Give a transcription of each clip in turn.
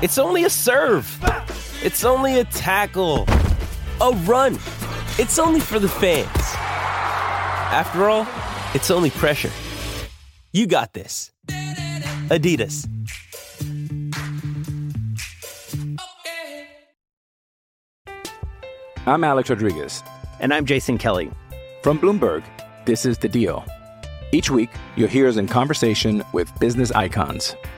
It's only a serve. It's only a tackle, a run. It's only for the fans. After all, it's only pressure. You got this. Adidas. I'm Alex Rodriguez. And I'm Jason Kelly. From Bloomberg, this is The Deal. Each week, you'll hear us in conversation with business icons.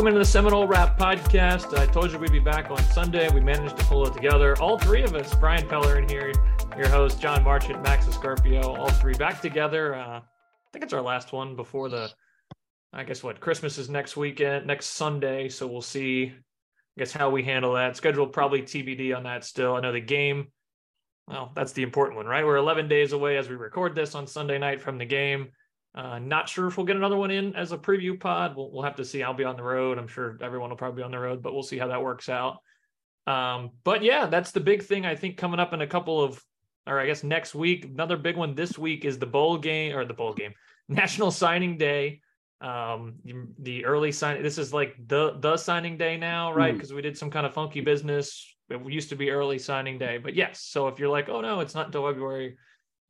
Welcome into the Seminole Rap Podcast. I told you we'd be back on Sunday. We managed to pull it together. All three of us, Brian Peller in here, your host, John Marchant, Max Escarpio, all three back together. Uh, I think it's our last one before the, I guess what, Christmas is next weekend, next Sunday. So we'll see, I guess, how we handle that. Schedule probably TBD on that still. I know the game, well, that's the important one, right? We're 11 days away as we record this on Sunday night from the game. Uh, not sure if we'll get another one in as a preview pod. We'll, we'll have to see. I'll be on the road. I'm sure everyone will probably be on the road, but we'll see how that works out. Um, but yeah, that's the big thing I think coming up in a couple of, or I guess next week. Another big one this week is the bowl game or the bowl game, National Signing Day. Um, the early sign. This is like the the signing day now, right? Because we did some kind of funky business. It used to be early signing day, but yes. So if you're like, oh no, it's not until February.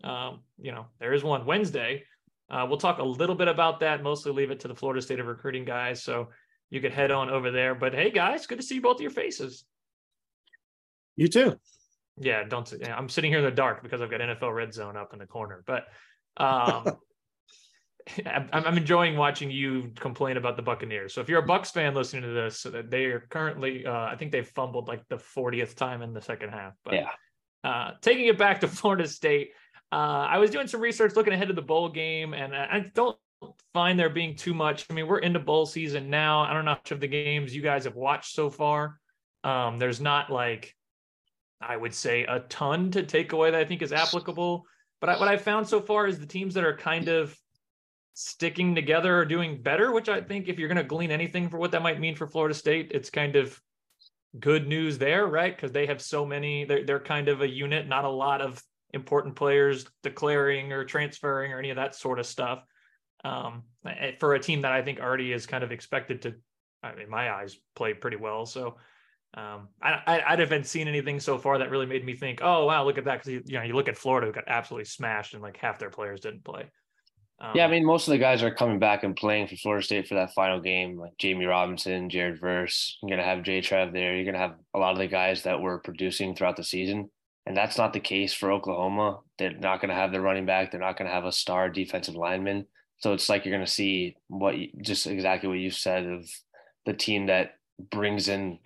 Um, you know, there is one Wednesday. Uh, we'll talk a little bit about that. Mostly leave it to the Florida State of Recruiting guys. So you could head on over there. But hey, guys, good to see both of your faces. You too. Yeah, don't. I'm sitting here in the dark because I've got NFL Red Zone up in the corner. But um, I'm, I'm enjoying watching you complain about the Buccaneers. So if you're a Bucs fan listening to this, uh, they are currently, uh, I think they've fumbled like the 40th time in the second half. But Yeah. uh, taking it back to Florida State, uh, I was doing some research looking ahead to the bowl game, and I don't find there being too much. I mean, we're into bowl season now. I don't know much of the games you guys have watched so far. Um, there's not like, I would say, a ton to take away that I think is applicable. But I, what I've found so far is the teams that are kind of sticking together are doing better, which I think if you're going to glean anything for what that might mean for Florida State, it's kind of good news there, right? Because they have so many, they're, they're kind of a unit, not a lot of important players declaring or transferring or any of that sort of stuff. Um, for a team that I think already is kind of expected to, I mean, my eyes, play pretty well. So um, I, I, I haven't seen anything so far that really made me think, oh wow, look at that. Because you know, you look at Florida, who got absolutely smashed, and like half their players didn't play. Um, yeah, I mean, most of the guys are coming back and playing for Florida State for that final game, like Jammie Robinson, Jared Verse. You're gonna have Jay Trev there. You're gonna have a lot of the guys that were producing throughout the season, and that's not the case for Oklahoma. They're not gonna have their running back. They're not gonna have a star defensive lineman. So it's like you're gonna see what you, just exactly what you said of the team that brings in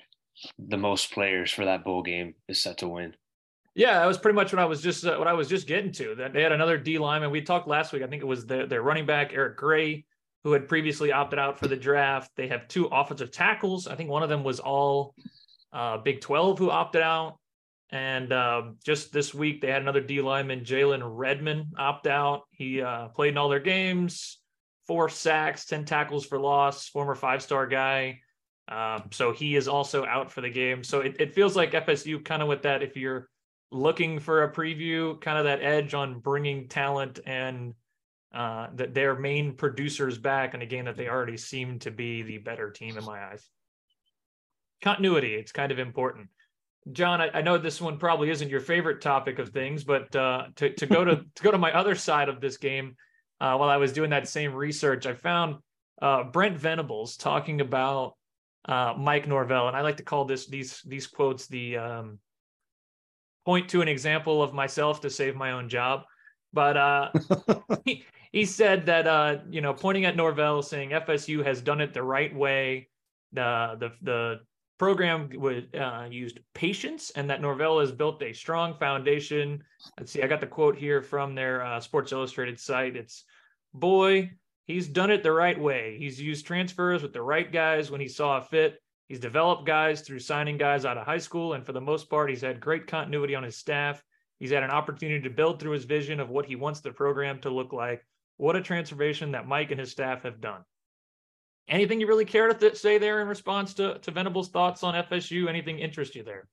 the most players for that bowl game is set to win. Yeah, that was pretty much what I was just uh, what I was just getting to. That they had another D lineman. We talked last week. I think it was their, their running back Eric Gray, who had previously opted out for the draft. They have two offensive tackles. I think one of them was all uh, Big 12 who opted out. And uh, just this week, they had another D lineman, Jalen Redmond, opt out. He uh, played in all their games, four sacks, 10 tackles for loss, former five star guy. Um, so he is also out for the game. So it, it feels like FSU kind of with that, if you're looking for a preview, kind of that edge on bringing talent and uh, that their main producers back in a game that they already seem to be the better team in my eyes. Continuity, it's kind of important. John, I, I, know this one probably isn't your favorite topic of things, but uh, to, to go to to go to my other side of this game, uh, while I was doing that same research, I found uh, Brent Venables talking about uh, Mike Norvell, and I like to call this these these quotes the um, point to an example of myself to save my own job. But uh, he, he said that uh, you know, pointing at Norvell, saying FSU has done it the right way. The the the program was uh, used patience and that Norvell has built a strong foundation. Let's see, I got the quote here from their uh, Sports Illustrated site. It's, boy, he's done it the right way. He's used transfers with the right guys when he saw a fit. He's developed guys through signing guys out of high school. And for the most part, he's had great continuity on his staff. He's had an opportunity to build through his vision of what he wants the program to look like. What a transformation that Mike and his staff have done. Anything you really care to th- say there in response to, to Venables' thoughts on FSU? Anything interest you there?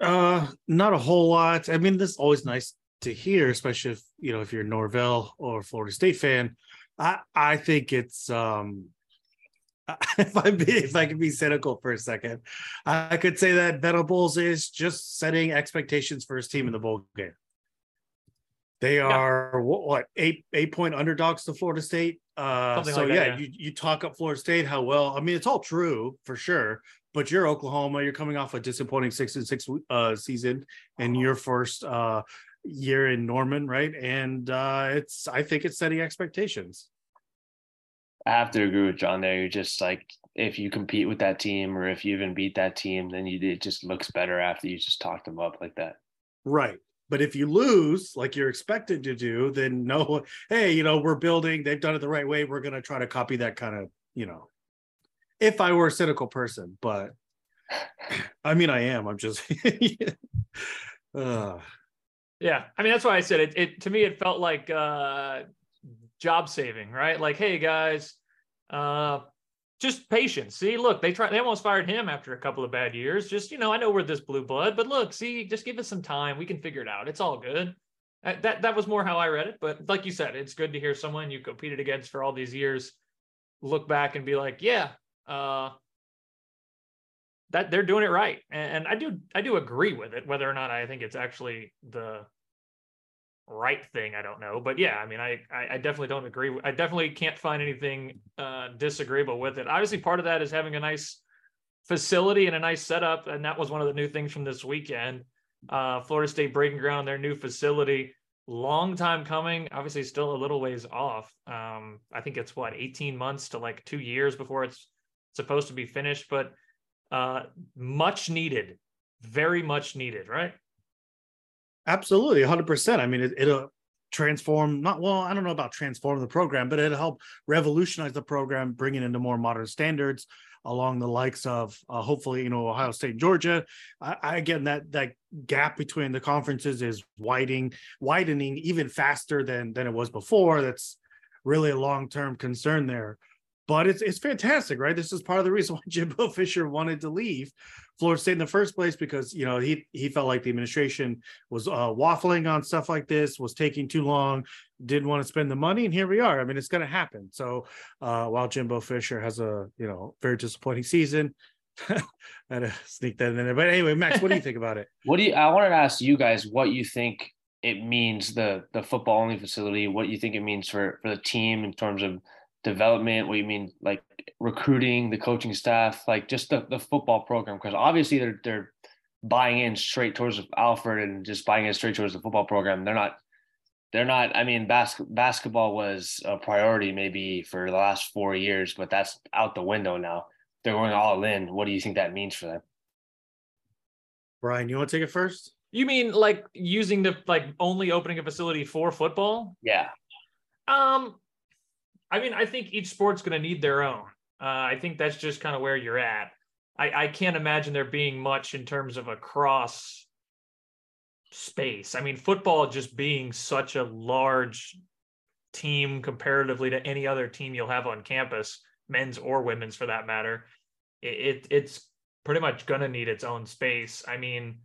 Uh, not a whole lot. I mean, this is always nice to hear, especially if you know if you're a Norvell or Florida State fan. I I think it's um if I be if I can be cynical for a second, I could say that Venables is just setting expectations for his team in the bowl game. They are yeah. what, what, eight eight point underdogs to Florida State. Uh, so like that, yeah, yeah, you you talk up Florida State how well. I mean, it's all true for sure. But you're Oklahoma. You're coming off a disappointing six and six uh, season and your first uh, year in Norman, right? And uh, it's I think it's setting expectations. I have to agree with John there. You're just like if you compete with that team or if you even beat that team, then you it just looks better after you just talk them up like that. Right. But if you lose, like you're expected to do, then no, hey, you know, we're building, they've done it the right way. We're going to try to copy that kind of, you know, if I were a cynical person, but I mean, I am. I'm just, uh. yeah. I mean, that's why I said it, it, to me, it felt like uh, job saving, right? Like, hey, guys, uh, just patience. See, look, they try they almost fired him after a couple of bad years. Just, you know, I know we're this blue blood, but look, see, just give us some time. We can figure it out. It's all good. That that was more how I read it, but like you said, it's good to hear someone you competed against for all these years look back and be like, yeah, uh that they're doing it right. And, and I do I do agree with it, whether or not I think it's actually the right thing i don't know but yeah i mean i i, definitely don't agree i definitely can't find anything uh disagreeable with it. Obviously part of that is having a nice facility and a nice setup and that was one of the new things from this weekend. Uh florida state breaking ground their new facility long time coming obviously still a little ways off. Um i think it's what 18 months to like two years before it's supposed to be finished but uh much needed very much needed right Absolutely, 100%. I mean, it, it'll transform, not well, I don't know about transform the program, but it'll help revolutionize the program, bring it into more modern standards along the likes of uh, hopefully, you know, Ohio State, Georgia. I, I, again, that that gap between the conferences is widening, widening even faster than than it was before. That's really a long term concern there but it's it's fantastic, right? This is part of the reason why Jimbo Fisher wanted to leave Florida State in the first place because you know he he felt like the administration was uh, waffling on stuff like this, was taking too long, didn't want to spend the money, and here we are. I mean, it's going to happen. So uh, while Jimbo Fisher has a you know very disappointing season, I had to sneak that in there. But anyway, Max, what do you think about it? What do you? I wanted to ask you guys what you think it means the the football only facility. What you think it means for for the team in terms of development, what you mean like recruiting, the coaching staff, like just the, the football program? Because obviously they're they're buying in straight towards Alfred and just buying in straight towards the football program. They're not they're not I mean bas- basketball was a priority maybe for the last 4 years, but that's out the window now. They're going all in. What do you think that means for them? Brian, you want to take it first? You mean like using the like only opening a facility for football? Yeah. Um I mean, I think each sport's going to need their own. Uh, I think that's just kind of where you're at. I, I can't imagine there being much in terms of a cross space. I mean, football just being such a large team comparatively to any other team you'll have on campus, men's or women's for that matter, it, it it's pretty much gonna need its own space. I mean,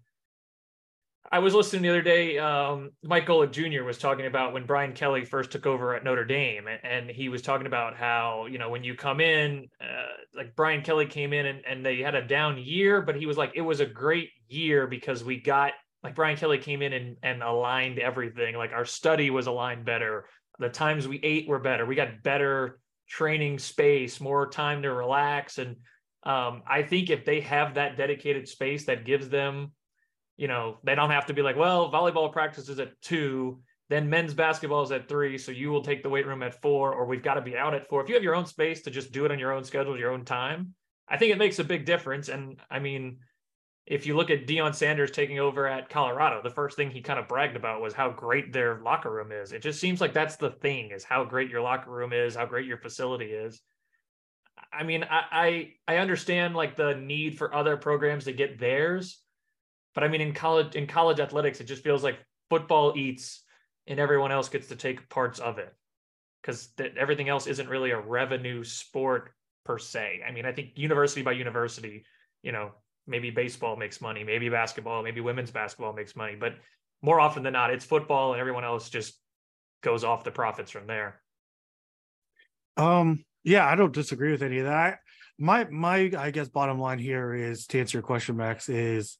I was listening the other day. Um, Mike Golic Jr. was talking about when Brian Kelly first took over at Notre Dame, and he was talking about how you know when you come in, uh, like Brian Kelly came in and, and they had a down year, but he was like it was a great year because we got like Brian Kelly came in and, and aligned everything. Like our study was aligned better. The times we ate were better. We got better training space, more time to relax. And um, I think if they have that dedicated space that gives them, you know, they don't have to be like, well, volleyball practice is at two, then men's basketball is at three. So you will take the weight room at four, or we've got to be out at four. If you have your own space to just do it on your own schedule, your own time, I think it makes a big difference. And I mean, if you look at Deion Sanders taking over at Colorado, the first thing he kind of bragged about was how great their locker room is. It just seems like that's the thing is how great your locker room is, how great your facility is. I mean, I, I I understand like the need for other programs to get theirs, but I mean in college in college athletics, it just feels like football eats and everyone else gets to take parts of it because th- everything else isn't really a revenue sport per se. I mean, I think university by university, you know, maybe baseball makes money, maybe basketball, maybe women's basketball makes money, but more often than not, it's football and everyone else just goes off the profits from there. Um, yeah, I don't disagree with any of that. My my I guess bottom line here is to answer your question, Max, is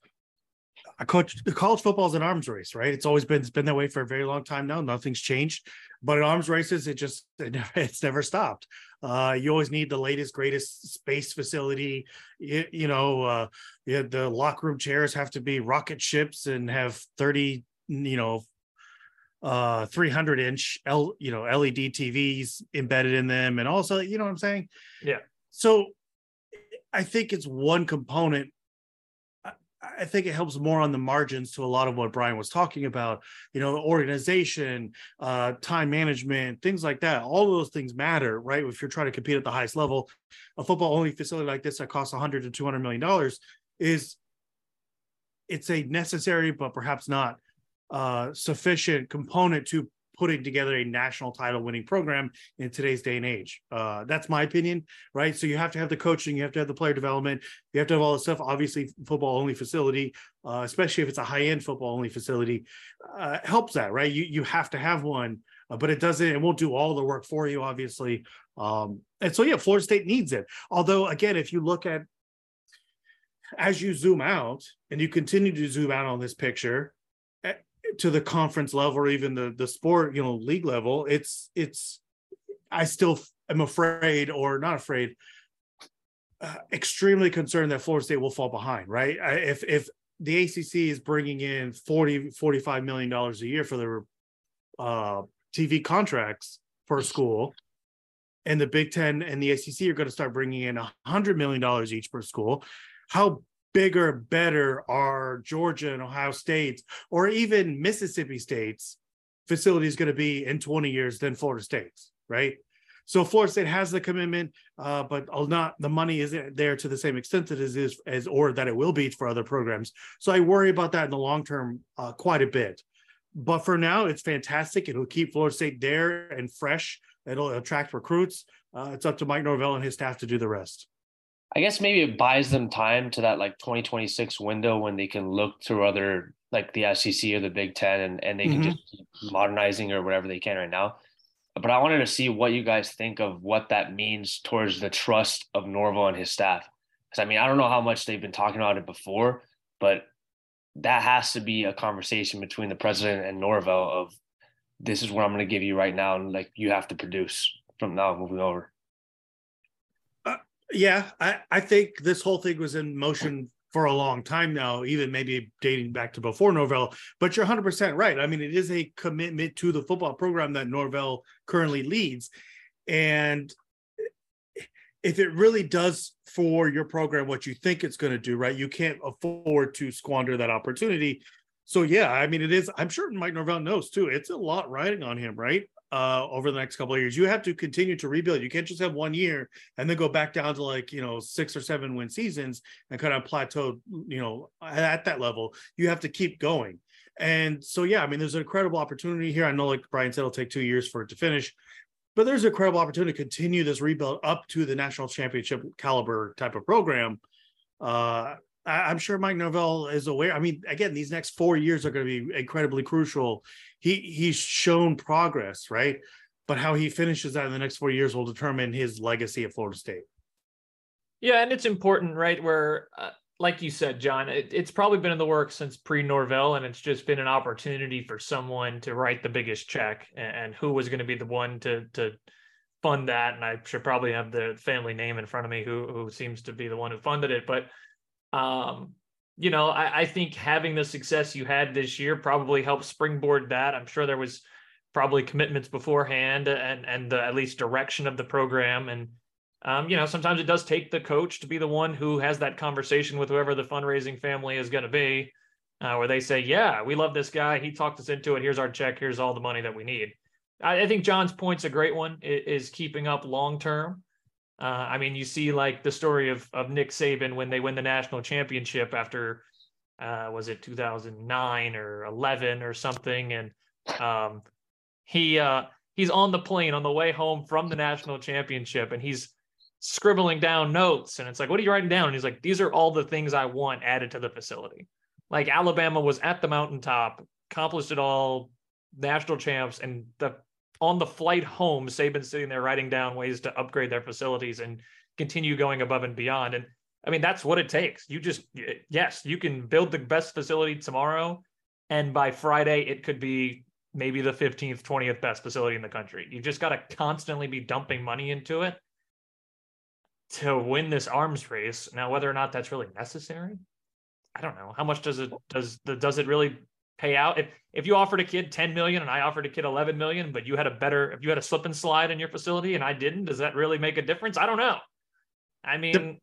I coach the college football is an arms race, right? It's always been it's been that way for a very long time now. Nothing's changed, but in arms races, it just it never, it's never stopped. Uh, you always need the latest, greatest space facility. You, you know, uh, yeah, the locker room chairs have to be rocket ships and have thirty, you know, uh 300 inch L, you know led tvs embedded in them and also you know what i'm saying yeah so i think it's one component I think it helps more on the margins to a lot of what Brian was talking about, you know, organization, uh, time management, things like that. All those things matter, right? If you're trying to compete at the highest level, a football only facility like this that costs 100 to 200 million dollars is it's a necessary but perhaps not uh, sufficient component to putting together a national title winning program in today's day and age. Uh, that's my opinion, right? So you have to have the coaching, you have to have the player development, you have to have all the stuff. Obviously, football only facility, uh, especially if it's a high end football only facility, uh, helps that, right? You you have to have one, uh, but it doesn't. It won't do all the work for you, obviously. Um, and so yeah, Florida State needs it. Although again, if you look at as you zoom out and you continue to zoom out on this picture to the conference level or even the the sport you know league level it's it's i still am afraid or not afraid uh, extremely concerned that florida state will fall behind right? I, if if the acc is bringing in 40 45 million dollars a year for their uh, tv contracts per school and the big 10 and the acc are going to start bringing in a hundred million dollars each per school how bigger, better are Georgia and Ohio State's or even Mississippi State's facility is going to be in 20 years than Florida State's, right? So Florida State has the commitment, uh, but not the money isn't there to the same extent that it is as or that it will be for other programs. So I worry about that in the long term uh, quite a bit. But for now, it's fantastic. It'll keep Florida State there and fresh. It'll attract recruits. Uh, it's up to Mike Norvell and his staff to do the rest. I guess maybe it buys them time to that like 2026 window when they can look through other like the SEC or the Big Ten and, and they can mm-hmm. just keep modernizing or whatever they can right now. But I wanted to see what you guys think of what that means towards the trust of Norvell and his staff. Because I mean, I don't know how much they've been talking about it before, but that has to be a conversation between the president and Norvell of this is what I'm going to give you right now, and like you have to produce from now moving over. Yeah, I, I think this whole thing was in motion for a long time now, even maybe dating back to before Norvell. But you're 100% right. I mean, it is a commitment to the football program that Norvell currently leads. And if it really does for your program what you think it's going to do, right, you can't afford to squander that opportunity. So, yeah, I mean, it is, I'm sure Mike Norvell knows too. It's a lot riding on him, right? Uh, over the next couple of years. You have to continue to rebuild. You can't just have one year and then go back down to like you know six or seven win seasons and kind of plateau. You know, at that level, you have to keep going. And so, yeah, I mean, there's an incredible opportunity here. I know, like Brian said, it'll take two years for it to finish, but there's an incredible opportunity to continue this rebuild up to the national championship caliber type of program. Uh, I, am sure Mike Norvell is aware. I mean, again, these next four years are going to be incredibly crucial. He he's shown progress, right? But how he finishes that in the next four years will determine his legacy at Florida State. Yeah, and it's important, right? Where, uh, like you said, John, it, it's probably been in the works since pre Norvell, and it's just been an opportunity for someone to write the biggest check, and, and who was going to be the one to to fund that. And I should probably have the family name in front of me, who who seems to be the one who funded it, but um, you know, I, I, think having the success you had this year probably helped springboard that. I'm sure there was probably commitments beforehand and and the at least direction of the program. And um, you know, sometimes it does take the coach to be the one who has that conversation with whoever the fundraising family is going to be, uh, where they say, "Yeah, we love this guy. He talked us into it. Here's our check. Here's all the money that we need." I, I think John's point's a great one. Is keeping up long term. Uh, I mean, you see like the story of of Nick Saban when they win the national championship after uh, was it 2009 or 11 or something, and um, he uh, he's on the plane on the way home from the national championship, and he's scribbling down notes, and it's like, what are you writing down? And he's like, these are all the things I want added to the facility. Like Alabama was at the mountaintop, accomplished it all, national champs, and the on the flight home, Saban's sitting there writing down ways to upgrade their facilities and continue going above and beyond. And I mean, that's what it takes. You just, yes, you can build the best facility tomorrow. And by Friday, it could be maybe the 15th, 20th best facility in the country. You just got to constantly be dumping money into it to win this arms race. Now, whether or not that's really necessary, I don't know. How much does it does the does it really pay out. If if you offered a kid 10 million and i offered a kid 11 million but you had a better if you had a slip and slide in your facility and i didn't does that really make a difference? I don't know. I mean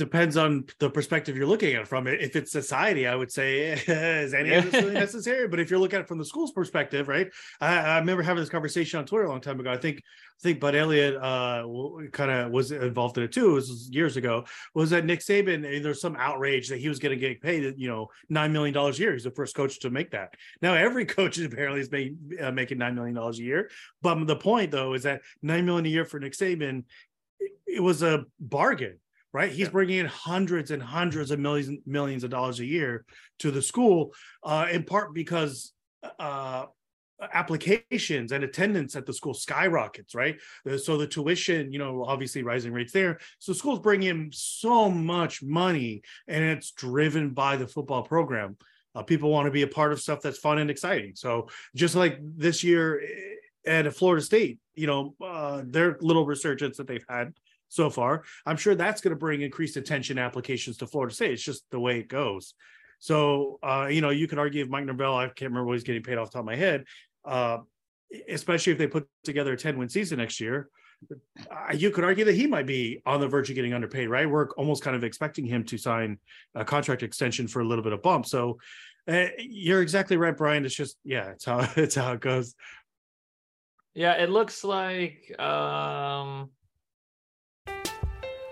depends on the perspective you're looking at it from. If it's society, I would say is any of this really necessary? But if you're looking at it from the school's perspective, right? I, I, remember having this conversation on Twitter a long time ago. I think I think Bud Elliott uh, kind of was involved in it too. It was years ago. Was that Nick Saban? Eh, there's some outrage that he was going to get paid, you know, nine million dollars a year. He's the first coach to make that. Now every coach apparently is made, uh, making nine million dollars a year. But the point though is that nine million a year for Nick Saban, it, it was a bargain right? He's yeah. bringing in hundreds and hundreds of millions millions of dollars a year to the school, uh, in part because uh, applications and attendance at the school skyrockets, right? Uh, so the tuition, you know, obviously rising rates there. So schools bring in so much money, and it's driven by the football program. Uh, people want to be a part of stuff that's fun and exciting. So just like this year eh, at Florida State, you know, uh, their little resurgence that they've had so far. I'm sure that's going to bring increased attention applications to Florida State. It's just the way it goes. So, uh, you know, you could argue if Mike Norvell, I can't remember what he's getting paid off the top of my head, uh, especially if they put together a 10 win season next year, uh, you could argue that he might be on the verge of getting underpaid, right? We're almost kind of expecting him to sign a contract extension for a little bit of bump. So, uh, you're exactly right, Brian. It's just, yeah, it's how it's how it goes. Yeah, it looks like um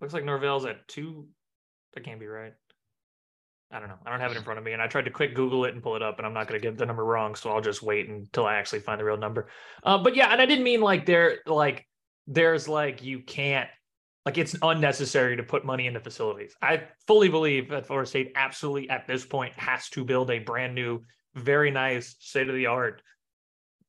Looks like Norvell's at two. That can't be right. I don't know. I don't have it in front of me, and I tried to quick Google it and pull it up, and I'm not going to get the number wrong, so I'll just wait until I actually find the real number. Uh, but yeah, and I didn't mean like there, like there's like you can't, like it's unnecessary to put money into facilities. I fully believe that Florida State absolutely at this point has to build a brand new, very nice, state of the art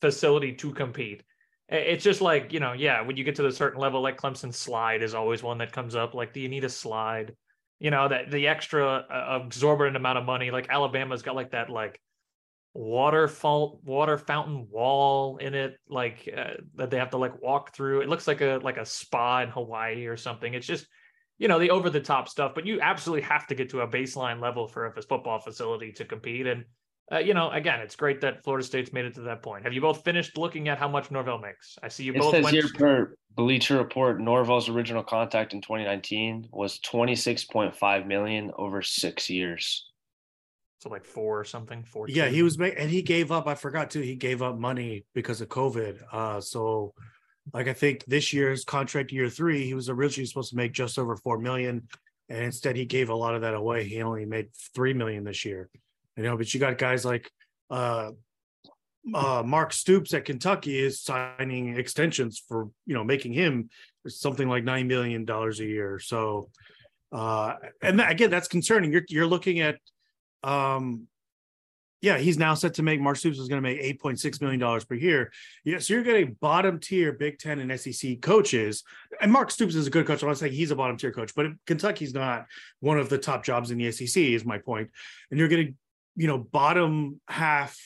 facility to compete. It's just like you know, yeah, when you get to the certain level, like Clemson slide is always one that comes up. Like, do you need a slide? you know that the extra uh, exorbitant amount of money like alabama's got like that like waterfall water fountain wall in it like uh, that they have to like walk through it looks like a like a spa in hawaii or something it's just you know the over the top stuff but you absolutely have to get to a baseline level for a football facility to compete and uh, you know, again, it's great that Florida State's made it to that point. Have you both finished looking at how much Norvell makes? I see you it both. Says went... here per Bleacher Report, Norvell's original contract in 2019 was 26.5 million over six years. So like four or something. Four. Yeah, he was and he gave up. I forgot too. He gave up money because of COVID. Uh, so like I think this year's contract year three, he was originally supposed to make just over four million, and instead he gave a lot of that away. He only made three million this year. You know, but you got guys like uh, uh, Mark Stoops at Kentucky is signing extensions for you know making him something like nine million dollars a year. So, uh, and that, again, that's concerning. You're you're looking at, um, yeah, he's now set to make Mark Stoops is going to make eight point six million dollars per year. Yeah, so you're getting bottom tier Big Ten and SEC coaches, and Mark Stoops is a good coach. I'm not saying he's a bottom tier coach, but Kentucky's not one of the top jobs in the SEC. Is my point, and you're getting you know, bottom half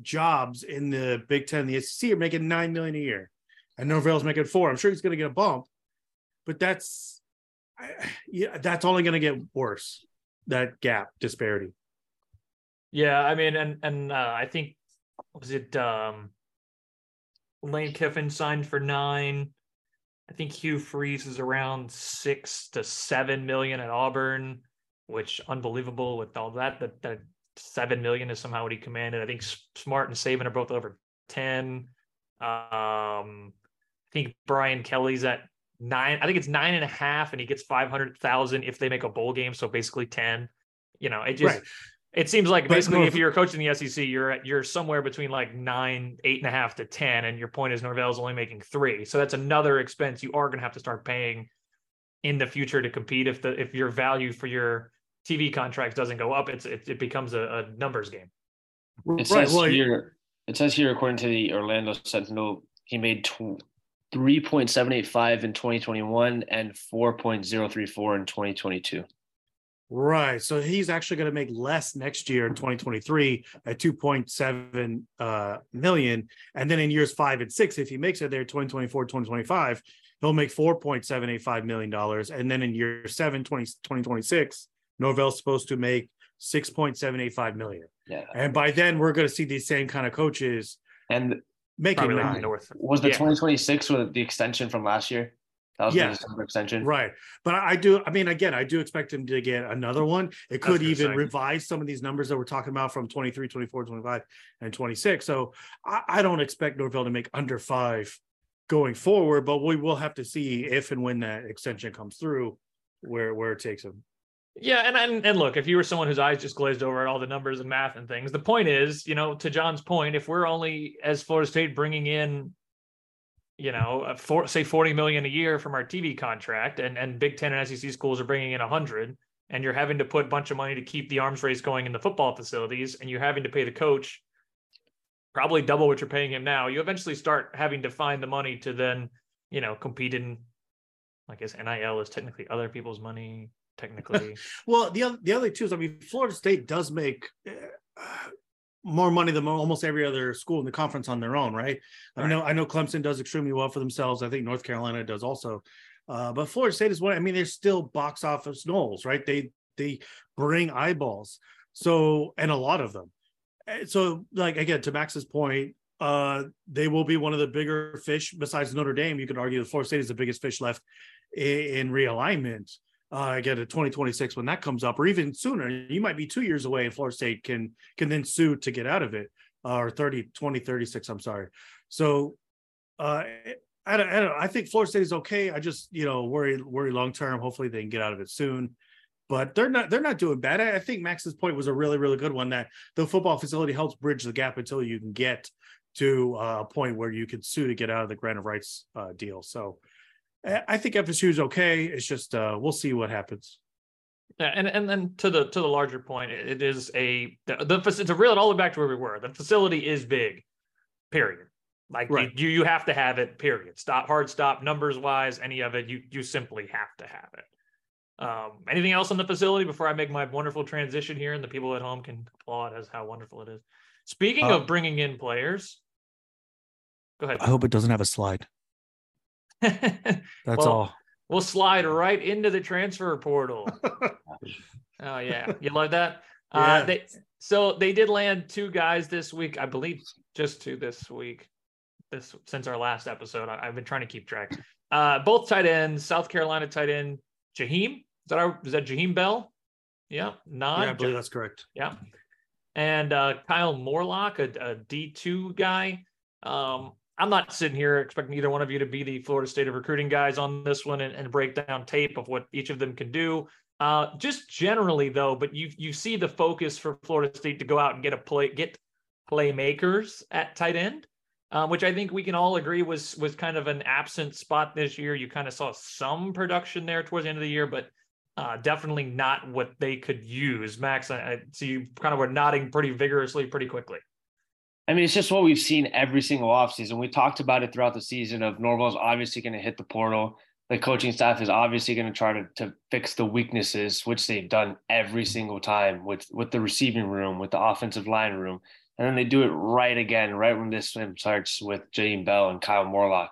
jobs in the Big Ten, the SEC are making nine million a year, and Norvell's making four. I'm sure he's going to get a bump, but that's yeah, that's only going to get worse. That gap disparity. Yeah, I mean, and and uh, I think was it um, Lane Kiffin signed for nine. I think Hugh Freeze is around six to seven million at Auburn, which unbelievable with all that that that seven million is somehow what he commanded. I think Smart and Saban are both over ten. Um, I think Brian Kelly's at nine. I think it's nine and a half, and he gets five hundred thousand if they make a bowl game. So basically ten. You know, it just right. it seems like basically if you're coaching the SEC, you're at you're somewhere between like nine, eight and a half to ten, and your point is Norvell's only making three. So that's another expense you are going to have to start paying in the future to compete if the if your value for your TV contracts doesn't go up, it's it, it becomes a, a, numbers game. It says well, here. It says here, according to the Orlando Sentinel, he made tw- 3.785 in 2021 and 4.034 in 2022. Right. So he's actually going to make less next year in 2023 at 2.7 uh, million. And then in years five and six, if he makes it there 2024, 2025, he'll make $4.785 million. And then in year seven, 20, 2026, Norvell's supposed to make 6.785 million. Yeah. And by then we're going to see these same kind of coaches and making nine. North. Was the yeah. 2026 with the extension from last year? That was yeah. the December extension. Right. But I do, I mean, again, I do expect him to get another one. It could even revise some of these numbers that we're talking about from 23, 24, 25, and 26. So I, I don't expect Norvell to make under five going forward, but we will have to see if and when that extension comes through where where it takes him. Yeah, and, and and look, if you were someone whose eyes just glazed over at all the numbers and math and things, the point is, you know, to John's point, if we're only as Florida State bringing in, you know, say forty million a year from our TV contract, and and Big Ten and SEC schools are bringing in hundred, and you're having to put a bunch of money to keep the arms race going in the football facilities, and you're having to pay the coach probably double what you're paying him now, you eventually start having to find the money to then, you know, compete in. I guess NIL is technically other people's money technically. well, the other the other two is I mean, Florida State does make uh, more money than almost every other school in the conference on their own, right? right? I know I know Clemson does extremely well for themselves. I think North Carolina does also. Uh, but Florida State is one. I mean, they're still box office knolls, right? They they bring eyeballs. So and a lot of them. Eh, so like again, to Max's point, uh, they will be one of the bigger fish besides Notre Dame. You could argue that Florida State is the biggest fish left in, in realignment uh, again at 2026 when that comes up, or even sooner. You might be two years away, and Florida State can can then sue to get out of it, uh, or 30, 2036. I'm sorry. So, uh, I don't, I don't. I think Florida State is okay. I just you know worry worry long term. Hopefully they can get out of it soon. but they're not they're not doing bad. I, I think Max's point was a really really good one that the football facility helps bridge the gap until you can get to uh, a point where you can sue to get out of the grant of rights uh, deal. So I think FSU is okay. It's just uh, we'll see what happens. Yeah, and and then to the to the larger point, it is a the, the to reel it all the way back to where we were. The facility is big, period. Like right. you, you have to have it. Period. Stop. Hard stop. Numbers wise, any of it, you you simply have to have it. Um, anything else on the facility before I make my wonderful transition here, and the people at home can applaud as how wonderful it is. Speaking uh, of bringing in players, go ahead. I hope it doesn't have a slide. That's well, all. We'll slide right into the transfer portal. oh yeah, you love that. Uh, yeah. Uh, they, so they did land two guys this week, I believe, just two this week. This since our last episode, I, have been trying to keep track. Uh, both tight ends, South Carolina tight end Jaheim. Is that our, is that Jaheim Bell? Yeah, not. Yeah, I believe that's correct. Yeah, and uh, Kyle Morlock, a a D two guy. Um, I'm not sitting here expecting either one of you to be the Florida State of recruiting guys on this one and, and break down tape of what each of them can do. Uh, just generally though, but you you see the focus for Florida State to go out and get a play get playmakers at tight end, um, which I think we can all agree was was kind of an absent spot this year. You kind of saw some production there towards the end of the year, but uh, definitely not what they could use. Max, I, I see you kind of were nodding pretty vigorously, pretty quickly. I mean, it's just what we've seen every single offseason. We talked about it throughout the season of Norvell's obviously going to hit the portal. The coaching staff is obviously going to try to, to fix the weaknesses, which they've done every single time with, with the receiving room, with the offensive line room. And then they do it right again, right when this swim starts with Jaheim Bell and Kyle Morlock.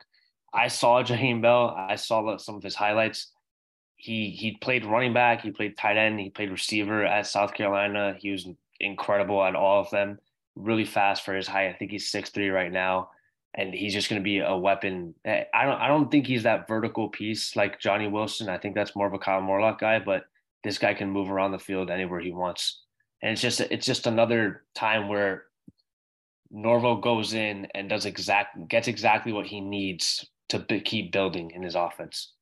I saw Jaheim Bell. I saw some of his highlights. He he played running back. He played tight end. He played receiver at South Carolina. He was incredible at all of them really fast for his height. I think he's six three right now, and he's just going to be a weapon. Eh, I don't I don't think he's that vertical piece like Johnny Wilson. I think that's more of a Kyle Morlock guy, but this guy can move around the field anywhere he wants. And it's just it's just another time where Norvell goes in and does exact gets exactly what he needs to keep building in his offense.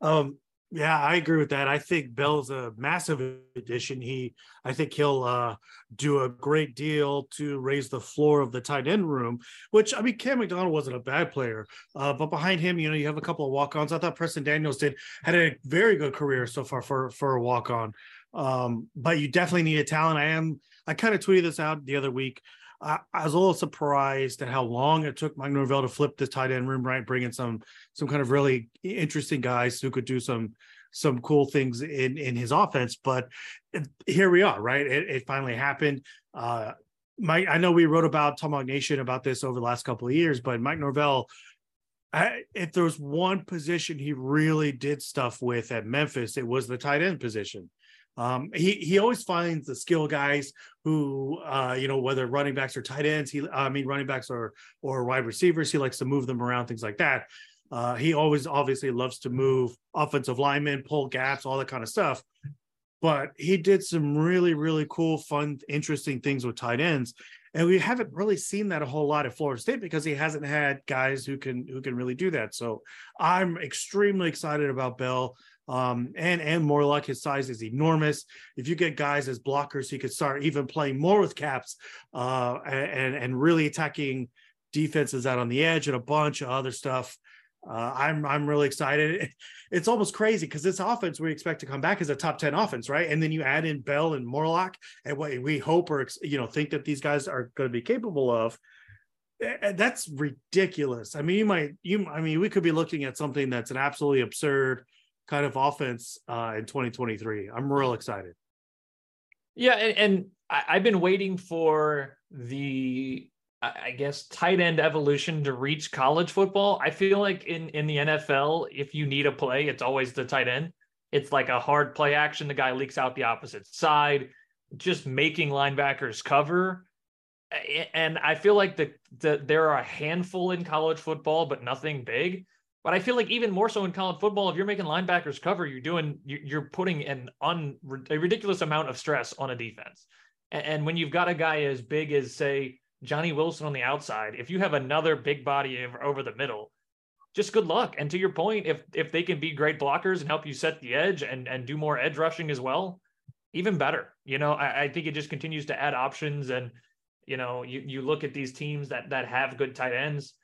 Um, yeah, I agree with that. I think Bell's a massive addition. He, I think he'll uh, do a great deal to raise the floor of the tight end room. Which I mean, Cam McDonald wasn't a bad player, uh, but behind him, you know, you have a couple of walk-ons. I thought Preston Daniels did had a very good career so far for for a walk-on. Um, but you definitely need a talent. I am. I kind of tweeted this out the other week. I, I, was a little surprised at how long it took Mike Norvell to flip the tight end room right, bring in some some kind of really interesting guys who could do some some cool things in in his offense. But here we are, right? It, it finally happened. Uh, Mike, I know we wrote about Tomahawk Nation about this over the last couple of years, but Mike Norvell, I, if there was one position he really did stuff with at Memphis, it was the tight end position. Um, he he always finds the skill guys who uh, you know whether running backs or tight ends. He I mean running backs or or wide receivers. He likes to move them around, things like that. Uh, he always obviously loves to move offensive linemen, pull gaps, all that kind of stuff. But he did some really really cool, fun, interesting things with tight ends. And we haven't really seen that a whole lot at Florida State because he hasn't had guys who can who can really do that. So I'm extremely excited about Bell. Um, and and Morlock, his size is enormous. If you get guys as blockers, he could start even playing more with caps uh, and and really attacking defenses out on the edge and a bunch of other stuff. Uh, I'm I'm really excited. It's almost crazy because this offense we expect to come back as a top ten offense, right? And then you add in Bell and Morlock, and what we hope or you know think that these guys are going to be capable of. That's ridiculous. I mean, you might you. I mean, we could be looking at something that's an absolutely absurd kind of offense uh, in 2023. I'm real excited. Yeah, and, and I, have been waiting for the I guess tight end evolution to reach college football. I feel like in in the NFL, if you need a play, it's always the tight end. It's like a hard play action. The guy leaks out the opposite side, just making linebackers cover. And I feel like the, the there are a handful in college football, but nothing big. But I feel like even more so in college football, if you're making linebackers cover, you're doing you're putting an un a ridiculous amount of stress on a defense. And when you've got a guy as big as say Johnny Wilson on the outside, if you have another big body over the middle, just good luck. And to your point, if if they can be great blockers and help you set the edge and and do more edge rushing as well, even better. You know, I, I think it just continues to add options. And you know, you you look at these teams that that have good tight ends.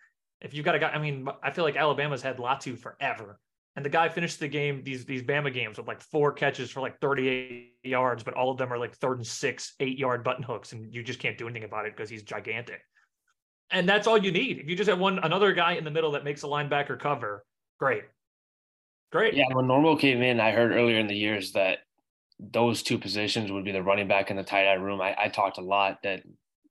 If you've got a guy, I mean, I feel like Alabama's had Latu forever. And the guy finished the game, these these Bama games with like four catches for like 38 yards, but all of them are like third and six, eight yard button hooks, and you just can't do anything about it because he's gigantic. And that's all you need. If you just have one another guy in the middle that makes a linebacker cover, great. Great. Yeah, when Norvell came in, I heard earlier in the years that those two positions would be the running back and the tight end room. I, I talked a lot that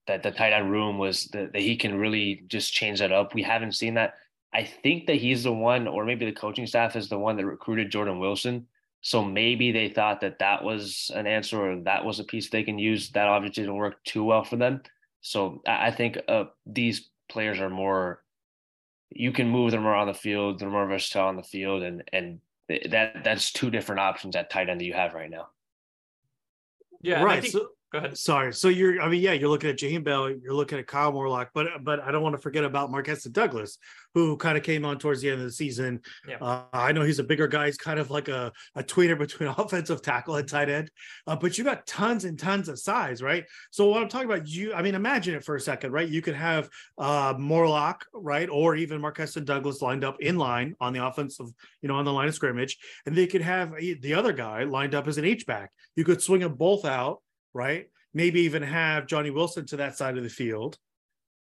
that the tight end room was that, that he can really just change that up. We haven't seen that. I think that he's the one, or maybe the coaching staff is the one that recruited Jordan Wilson. So maybe they thought that that was an answer or that was a piece they can use. That obviously didn't work too well for them. So I think uh, these players are more. You can move them around the field. They're more versatile on the field, and and that that's two different options at tight end that you have right now. Yeah, right. Think, so, go ahead. Sorry. So you're, I mean, yeah, you're looking at Jaheim Bell, you're looking at Kyle Morlock, but but I don't want to forget about Markeston Douglas, who kind of came on towards the end of the season. Yeah. Uh, I know he's a bigger guy. He's kind of like a, a tweener between offensive tackle and tight end, uh, but you got tons and tons of size, right? So what I'm talking about, you, I mean, imagine it for a second, right? You could have uh, Morlock, right, or even Markeston Douglas lined up in line on the offensive, you know, on the line of scrimmage, and they could have the other guy lined up as an H back. You could swing them both out, right? Maybe even have Johnny Wilson to that side of the field,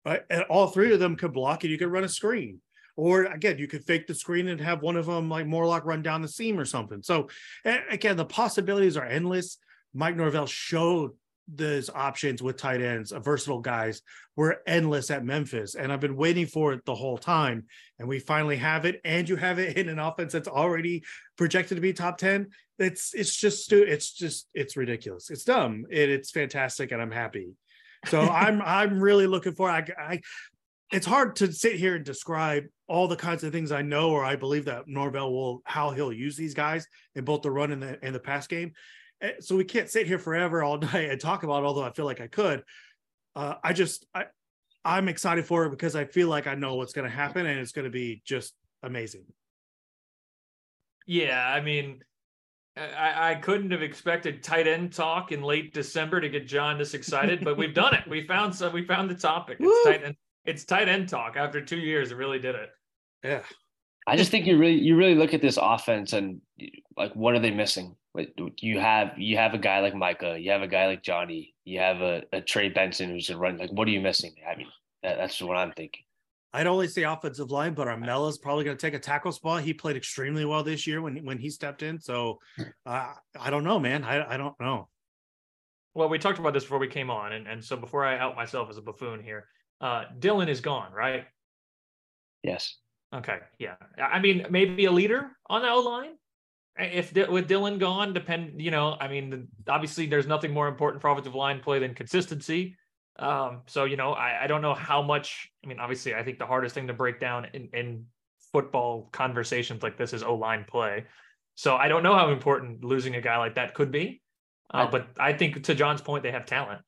right? And all three of them could block and you could run a screen. Or again, you could fake the screen and have one of them like Morlock run down the seam or something. So again, the possibilities are endless. Mike Norvell showed those options with tight ends, uh, versatile guys, were endless at Memphis. And I've been waiting for it the whole time. And we finally have it. And you have it in an offense that's already projected to be top 10. It's it's just it's just it's ridiculous. It's dumb. It, it's fantastic, and I'm happy. So I'm I'm really looking for I, I it's hard to sit here and describe all the kinds of things I know or I believe that Norvell will how he'll use these guys in both the run and the and the pass game. So we can't sit here forever all night and talk about it, although I feel like I could. Uh, I just I I'm excited for it because I feel like I know what's going to happen and it's going to be just amazing. Yeah, I mean, I, I couldn't have expected tight end talk in late December to get John this excited, but we've done it. We found some. We found the topic. It's tight end. It's tight end talk. After two years, it really did it. Yeah. I just think you really you really look at this offense and like what are they missing? Like you have you have a guy like Mycah, you have a guy like Johnny, you have a, a Trey Benson who's a run. Like what are you missing? I mean, that, that's what I'm thinking. I'd only say offensive line, but Armela's probably going to take a tackle spot. He played extremely well this year when when he stepped in. So uh, I don't know, man. I I don't know. Well, we talked about this before we came on, and, and so before I out myself as a buffoon here, uh, Dylan is gone, right? Yes. Okay. Yeah. I mean, maybe a leader on the O line. If with Dylan gone, depend. You know, I mean, obviously, there's nothing more important for offensive line play than consistency. Um, so you know, I, I don't know how much. I mean, obviously, I think the hardest thing to break down in, in football conversations like this is O line play. So I don't know how important losing a guy like that could be. Uh, but I think to John's point, they have talent.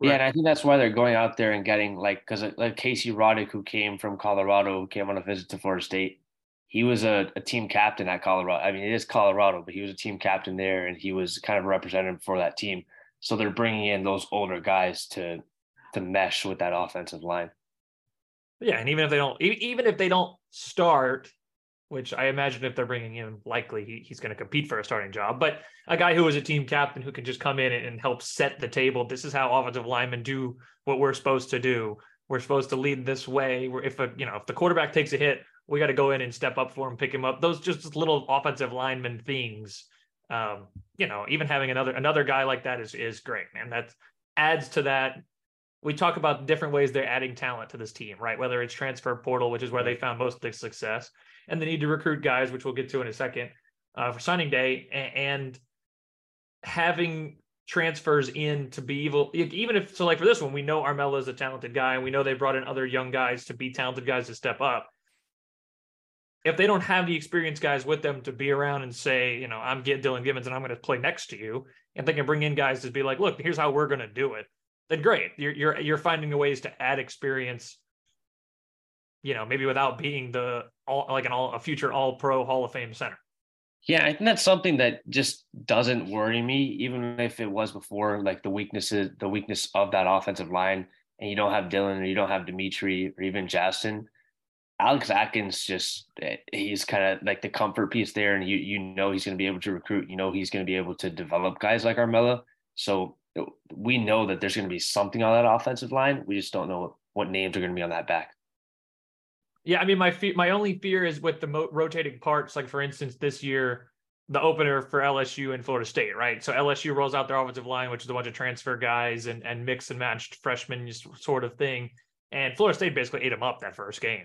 Yeah, and I think that's why they're going out there and getting like because like Casey Roddick, who came from Colorado, who came on a visit to Florida State, he was a, a, team captain at Colorado. I mean, it is Colorado, but he was a team captain there, and he was kind of representative for that team. So they're bringing in those older guys to to mesh with that offensive line. Yeah, and even if they don't, even if they don't start, which I imagine if they're bringing him, likely he, he's going to compete for a starting job. But a guy who is a team captain who can just come in and, help set the table. This is how offensive linemen do what we're supposed to do. We're supposed to lead this way. Where if a you know if the quarterback takes a hit, we got to go in and step up for him, pick him up. Those just little offensive lineman things. Um, you know, even having another another guy like that is is great, man. That adds to that. We talk about different ways they're adding talent to this team, right? Whether it's transfer portal, which is where they found most of the success, and the need to recruit guys, which we'll get to in a second, uh, for signing day, and having transfers in to be evil even if so like for this one we know Armella is a talented guy and we know they brought in other young guys to be talented guys to step up if they don't have the experienced guys with them to be around and say you know i'm get Dillan Gibbons and i'm going to play next to you and they can bring in guys to be like look here's how we're going to do it then great you're, you're you're finding ways to add experience you know, maybe without being the all like an all a future all pro Hall of Fame center. Yeah, I think that's something that just doesn't worry me, even if it was before, like the weaknesses, the weakness of that offensive line, and you don't have Dylan or you don't have Dimitri or even Justin. Alex Atkins just eh, he's kind of like the comfort piece there, and you you know he's going to be able to recruit. You know he's going to be able to develop guys like Armella. So we know that there's going to be something on that offensive line. We just don't know what names are going to be on that back. Yeah, I mean, my fe- my only fear is with the mo- rotating parts. Like for instance, this year, the opener for LSU and Florida State, right? So LSU rolls out their offensive line, which is a bunch of transfer guys and and mix and matched freshmen sort of thing. And Florida State basically ate them up that first game.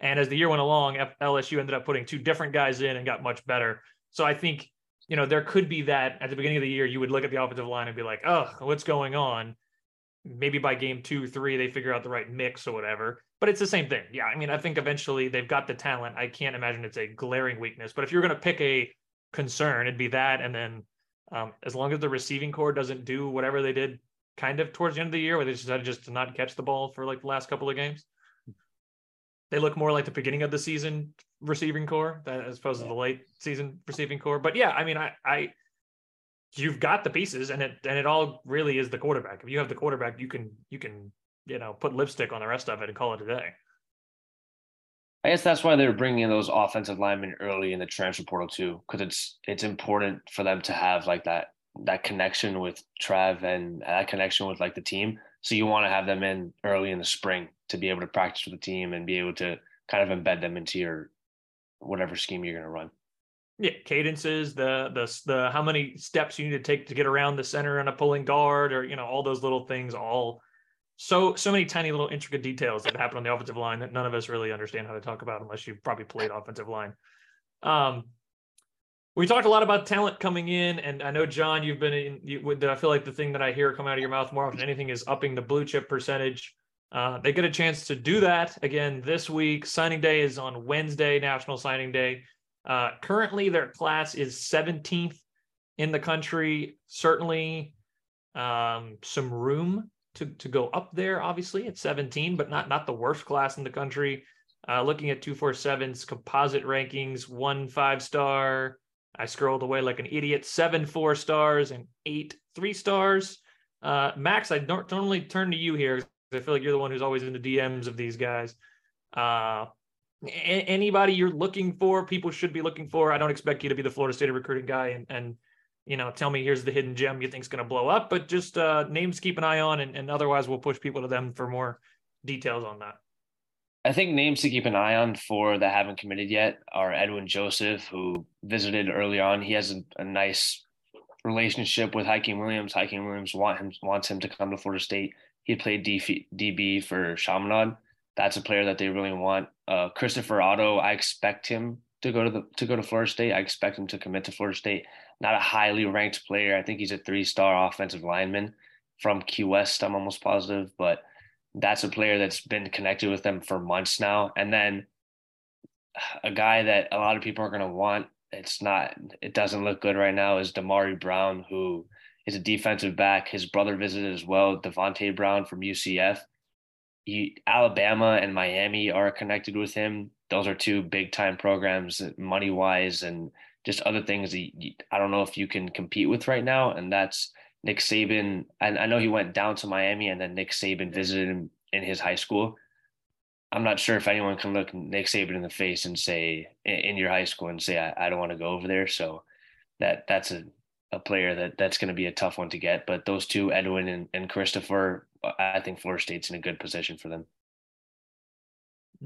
And as the year went along, LSU ended up putting two different guys in and got much better. So I think you know there could be that at the beginning of the year, you would look at the offensive line and be like, "Oh, what's going on?" Maybe by game two, three, they figure out the right mix or whatever but it's the same thing. Yeah, I mean, I think eventually they've got the talent. I can't imagine it's a glaring weakness. But if you're going to pick a concern, it'd be that, and then um, as long as the receiving core doesn't do whatever they did kind of towards the end of the year, where they decided just to not catch the ball for like the last couple of games, they look more like the beginning of the season receiving core as opposed to the late season receiving core. But yeah, I mean, I, I you've got the pieces, and it and it all really is the quarterback. If you have the quarterback, you can you can you know, put lipstick on the rest of it and call it a day. I guess that's why they're bringing in those offensive linemen early in the transfer portal too, because it's it's important for them to have like that that connection with Trev and that connection with like the team. So you want to have them in early in the spring to be able to practice with the team and be able to kind of embed them into your whatever scheme you're going to run. Yeah, cadences, the the the how many steps you need to take to get around the center and a pulling guard, or you know all those little things, all so so many tiny little intricate details that happen on the offensive line that none of us really understand how to talk about unless you've probably played offensive line. Um, we talked a lot about talent coming in, and I know John, you've been in. You, I feel like the thing that I hear come out of your mouth more often than anything is upping the blue chip percentage. Uh, they get a chance to do that again this week. Signing day is on Wednesday, National Signing Day. Uh, currently, their class is 17th in the country. Certainly, um, some room to, to go up there, obviously at 17, but not not the worst class in the country. Uh, looking at 247's composite rankings, one five star. I scrolled away like an idiot, seven four stars and eight three stars. Uh, Max, I don't normally turn to you here. I feel like you're the one who's always in the DMs of these guys. Uh, anybody you're looking for, people should be looking for. I don't expect you to be the Florida State recruiting guy and, and you know, tell me here's the hidden gem you think's going to blow up, but just uh, names keep an eye on, and, and otherwise we'll push people to them for more details on that. I think names to keep an eye on for that haven't committed yet are Edwin Joseph, who visited early on. He has a, a nice relationship with Hykeem Williams. Hykeem Williams want him, wants him to come to Florida State. He played DB for Chaminade. That's a player that they really want. Uh, Christopher Otto, I expect him to go to the to go to Florida State. I expect him to commit to Florida State not a highly ranked player. I think he's a three star offensive lineman from Key West, I'm almost positive, but that's a player that's been connected with them for months now. And then a guy that a lot of people are going to want, it's not, it doesn't look good right now, is Damari Brown, who is a defensive back. His brother visited as well, Devontae Brown from UCF. He, Alabama and Miami are connected with him. Those are two big time programs, money wise, and just other things that you, I don't know if you can compete with right now. And that's Nick Saban. And I know he went down to Miami and then Nick Saban visited him in his high school. I'm not sure if anyone can look Nick Saban in the face and say in your high school and say, I, I don't want to go over there. So that that's a, a player that that's going to be a tough one to get. But those two, Edwin and, and Christopher, I think Florida State's in a good position for them.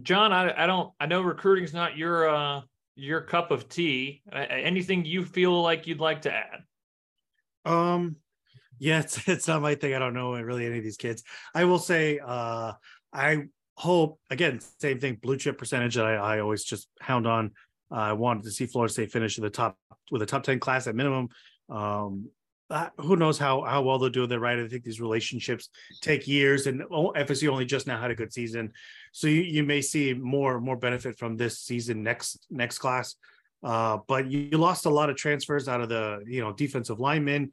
John, I, I don't, I know recruiting's not your, uh, your cup of tea. Anything you feel like you'd like to add? Um, yeah, it's, it's not my thing. I don't know really any of these kids. I will say, uh, I hope again, same thing, blue chip percentage that I, I always just hound on. Uh, I wanted to see Florida State finish in the top with a top 10 class at minimum. Um, uh, who knows how how well they'll do it. Right, I think these relationships take years, and FSU only just now had a good season, so you, you may see more more benefit from this season next next class. Uh, but you, you lost a lot of transfers out of the you know defensive linemen,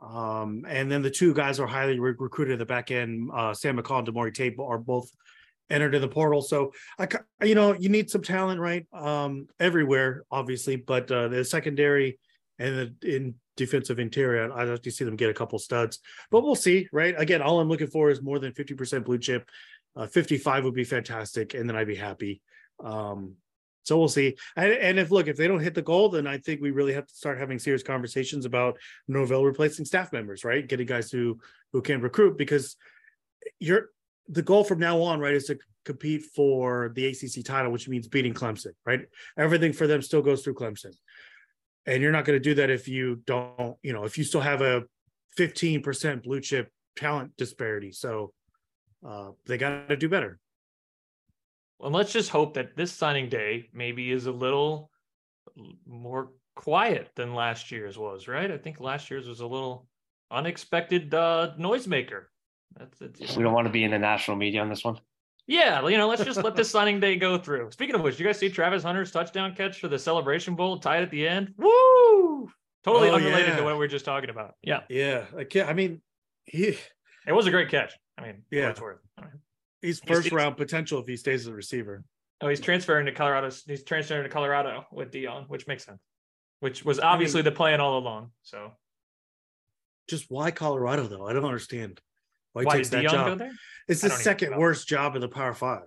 um, and then the two guys are highly re- recruited at the back end. Uh, Sam McCall and Demorie Tate are both entered in the portal. So I, you know, you need some talent, right? Um, everywhere, obviously, but uh, the secondary and the in defensive interior, I'd like to see them get a couple studs. But we'll see, right? Again, all I'm looking for is more than 50% blue chip. Uh, 55 would be fantastic, and then I'd be happy. Um, so we'll see. And, and, if look, if they don't hit the goal, then I think we really have to start having serious conversations about Norvell replacing staff members, right? Getting guys who who can recruit because you're the goal from now on, right, is to compete for the ACC title, which means beating Clemson, right? Everything for them still goes through Clemson. And you're not going to do that if you don't, you know, if you still have a 15% blue chip talent disparity. So uh, they got to do better. Well, let's just hope that this signing day maybe is a little more quiet than last year's was, right? I think last year's was a little unexpected uh, noisemaker. That's it. You. We don't want to be in the national media on this one. Yeah, you know, let's just let this signing day go through. Speaking of which, you guys see Travis Hunter's touchdown catch for the Celebration Bowl tied at the end? Woo! Totally oh, unrelated yeah. to what we were just talking about. Yeah. Yeah. I can't, I mean, he it was a great catch. I mean, yeah, it's worth. I mean, he's first he's, round potential if he stays as a receiver. Oh, he's transferring to Colorado. He's transferring to Colorado with Deion, which makes sense. Which was obviously I mean, the plan all along. So, just why Colorado though? I don't understand. Why, Why takes that Deion job? It's the second worst job in the Power Five.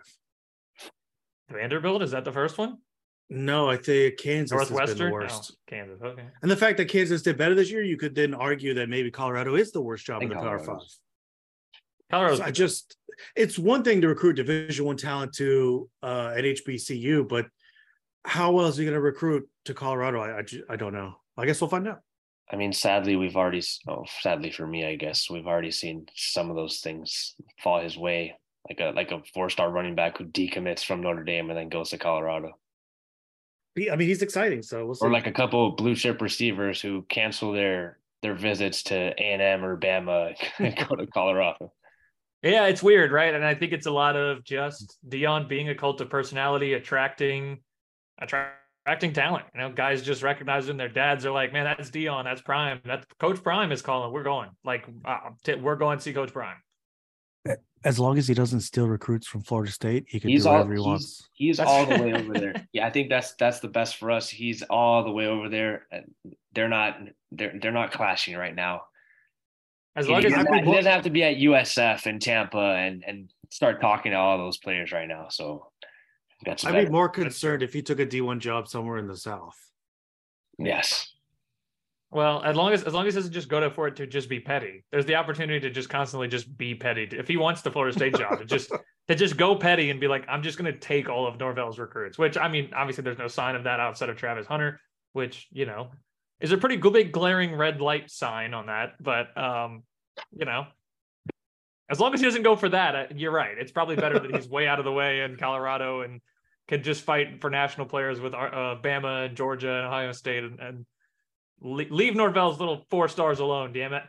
Vanderbilt is that the first one? No, I think Kansas Northwestern? has been the oh, worst. Oh, Kansas, okay. And the fact that Kansas did better this year, you could then argue that maybe Colorado is the worst job in the Power Five. Colorado, so I just it's one thing to recruit Division One talent to uh, at HBCU, but how well is he going to recruit to Colorado? I, I I don't know. I guess we'll find out. I mean, sadly, we've already, oh, sadly for me, I guess, we've already seen some of those things fall his way, like a like a four star running back who decommits from Notre Dame and then goes to Colorado. I mean, he's exciting. So we'll or like a couple of blue chip receivers who cancel their their visits to A and M or Bama and go to Colorado. Yeah, it's weird, right? And I think it's a lot of just Deion being a cult of personality, attracting, attracting talent. You know, guys just recognizing their dads are like, man, that's Deion, that's Prime, that's Coach Prime is calling. We're going. Like, uh, t- we're going to see Coach Prime. As long as he doesn't steal recruits from Florida State, he can he's do whatever all, he wants. He's, he's all the way over there. Yeah, I think that's that's the best for us. He's all the way over there. They're not they're they're not clashing right now. As long he, as he doesn't have to be at USF in Tampa and and start talking to all those players right now. So that's I'd be more concerned if he took a D1 job somewhere in the South. Yes. Well, as long as as long as he doesn't just go to for it to just be petty, there's the opportunity to just constantly just be petty. If he wants the Florida State job, to just to just go petty and be like, I'm just going to take all of Norvell's recruits. Which I mean, obviously, there's no sign of that outside of Travis Hunter, which you know is a pretty big glaring red light sign on that. But um, you know, as long as he doesn't go for that, you're right. It's probably better that he's way out of the way in Colorado and can just fight for national players with uh, Bama and Georgia and Ohio State and, and leave Norvell's little four stars alone. Damn it.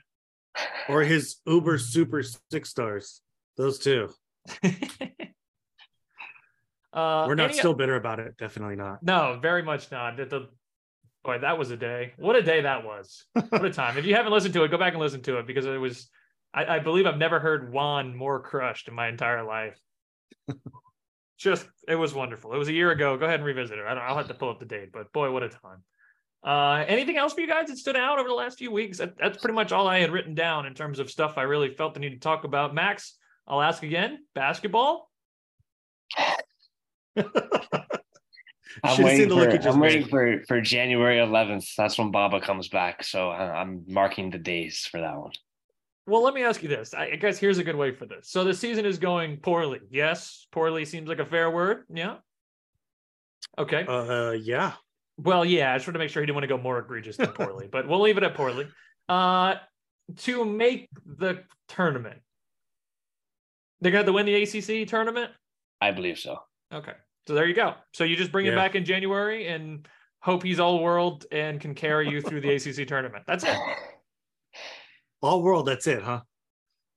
Or his Uber Super six stars. Those two. uh, We're not any, still bitter about it. Definitely not. No, very much not. The, boy, that was a day. What a day that was. What a time. if you haven't listened to it, go back and listen to it because it was. I, I believe I've never heard Juan more crushed in my entire life just it was wonderful. It was a year ago. Go ahead and revisit it. I don't, I'll have to pull up the date, but boy, what a time. Uh, anything else for you guys that stood out over the last few weeks? That, that's pretty much all I had written down in terms of stuff I really felt the need to talk about. Max, I'll ask again. Basketball. I'm waiting, for, I'm waiting for, for January 11th. That's when Baba comes back. So I'm marking the days for that one. Well, let me ask you this. I guess here's a good way for this. So the season is going poorly. Yes, poorly seems like a fair word. Yeah. Okay. Uh, yeah. Well, yeah. I just want to make sure he didn't want to go more egregious than poorly, but we'll leave it at poorly. Uh, to make the tournament, they're going to win the ACC tournament. I believe so. Okay, so there you go. So you just bring yeah. him back in January and hope he's all world and can carry you through the ACC tournament. That's it. All world, that's it, huh?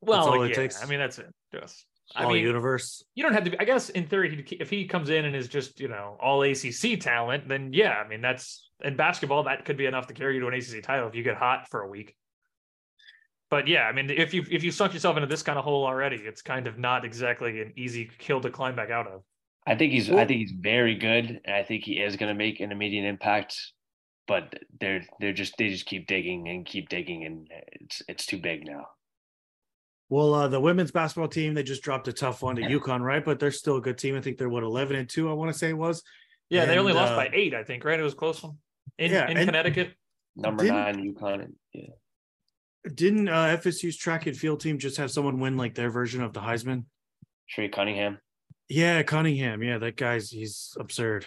Well, all yeah, it takes. I mean, that's it. Just all mean, universe. You don't have to. Be, I guess in theory, if he comes in and is just you know all ACC talent, then yeah, I mean that's in basketball that could be enough to carry you to an ACC title if you get hot for a week. but yeah, I mean, if you if you sunk yourself into this kind of hole already, it's kind of not exactly an easy hill to climb back out of. I think he's I think he's very good, and I think he is going to make an immediate impact. But they're they're just they just keep digging and keep digging, and it's it's too big now. Well, uh, the women's basketball team they just dropped a tough one to UConn, right? But they're still a good team. I think they're what eleven and two. I want to say it was. Yeah, And, they only lost uh, by eight, I think. Right? It was close one in Yeah, in Connecticut. Number nine, UConn. Yeah, Didn't uh, FSU's track and field team just have someone win like their version of the Heisman? Trey Cunningham. Yeah, Cunningham. Yeah, that guy's he's absurd.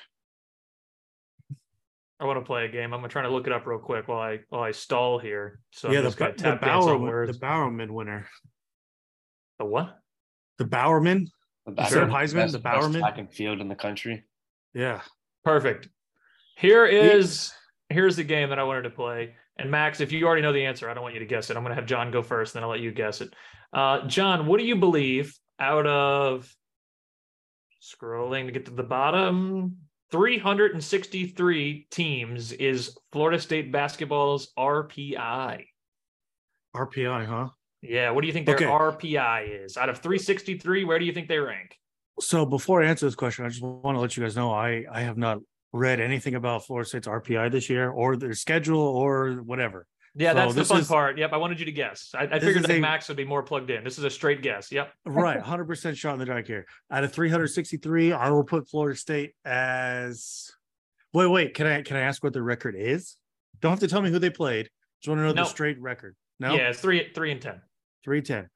I want to play a game. I'm trying to try to look it up real quick while I while I stall here. So yeah, I'm the, just the tap dance Bowerman, the Bowerman winner. The what? The Bowerman. The Instead of best- Heisman, best- the Bowerman. track field in the country. Yeah. Perfect. Here is here's the game that I wanted to play. And Max, if you already know the answer, I don't want you to guess it. I'm going to have John go first, then I'll let you guess it. Uh, John, what do you believe out of scrolling to get to the bottom 363 teams is Florida State basketball's RPI? RPI, huh? Yeah, what do you think their Okay. RPI is? Out of 363, where do you think they rank? So before I answer this question, I just want to let you guys know I I have not read anything about Florida State's RPI this year or their schedule or whatever. Yeah, So that's the fun is- part. Yep, I wanted you to guess. I, I figured that a- Max would be more plugged in. This is a straight guess. Yep. Right, 100% shot in the dark here. Out of 363, I will put Florida State as Wait, wait, can I can I ask what the record is? Don't have to tell me who they played. Just want to know No. the straight record. No? Yeah, it's three three and ten. 310.